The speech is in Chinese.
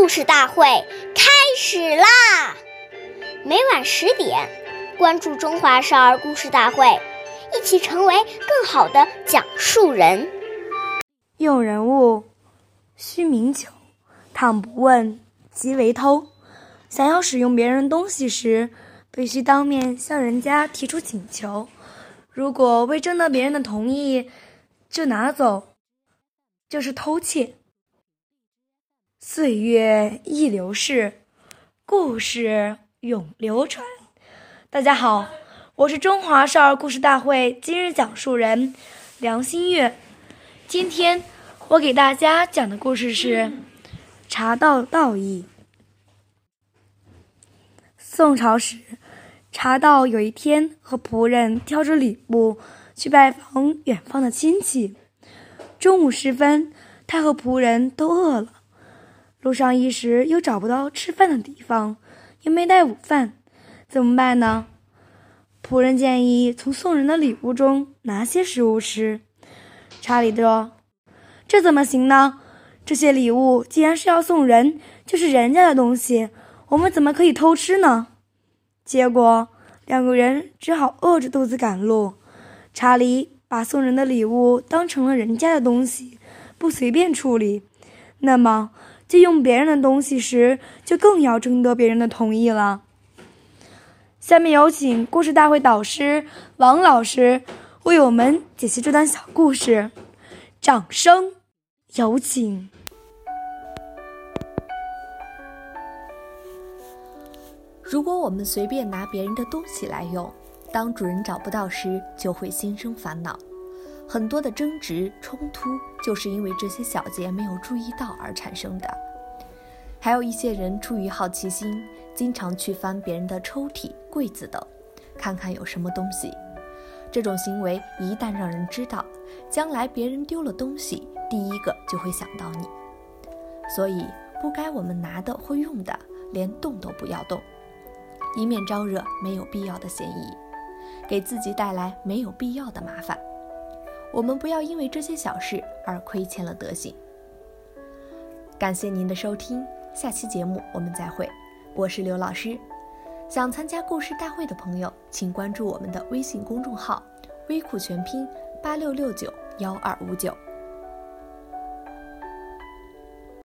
故事大会开始啦！每晚十点，关注《中华少儿故事大会》，一起成为更好的讲述人。用人物：须明求。倘不问，即为偷。想要使用别人东西时，必须当面向人家提出请求。如果未征得别人的同意就拿走，就是偷窃。岁月易流逝，故事永流传。大家好，我是中华少儿故事大会今日讲述人梁新月。今天我给大家讲的故事是茶道道义。宋朝时，茶道有一天和仆人挑着礼物去拜访远方的亲戚。中午时分，他和仆人都饿了。路上一时又找不到吃饭的地方，又没带午饭，怎么办呢？仆人建议从送人的礼物中拿些食物吃。查理说：“这怎么行呢？这些礼物既然是要送人，就是人家的东西，我们怎么可以偷吃呢？”结果两个人只好饿着肚子赶路。查理把送人的礼物当成了人家的东西，不随便处理，那么。借用别人的东西时，就更要征得别人的同意了。下面有请故事大会导师王老师为我们解析这段小故事，掌声有请。如果我们随便拿别人的东西来用，当主人找不到时，就会心生烦恼。很多的争执冲突，就是因为这些小节没有注意到而产生的。还有一些人出于好奇心，经常去翻别人的抽屉、柜子等，看看有什么东西。这种行为一旦让人知道，将来别人丢了东西，第一个就会想到你。所以，不该我们拿的或用的，连动都不要动，以免招惹没有必要的嫌疑，给自己带来没有必要的麻烦。我们不要因为这些小事而亏欠了德行。感谢您的收听，下期节目我们再会。我是刘老师，想参加故事大会的朋友，请关注我们的微信公众号“微库全拼八六六九幺二五九”。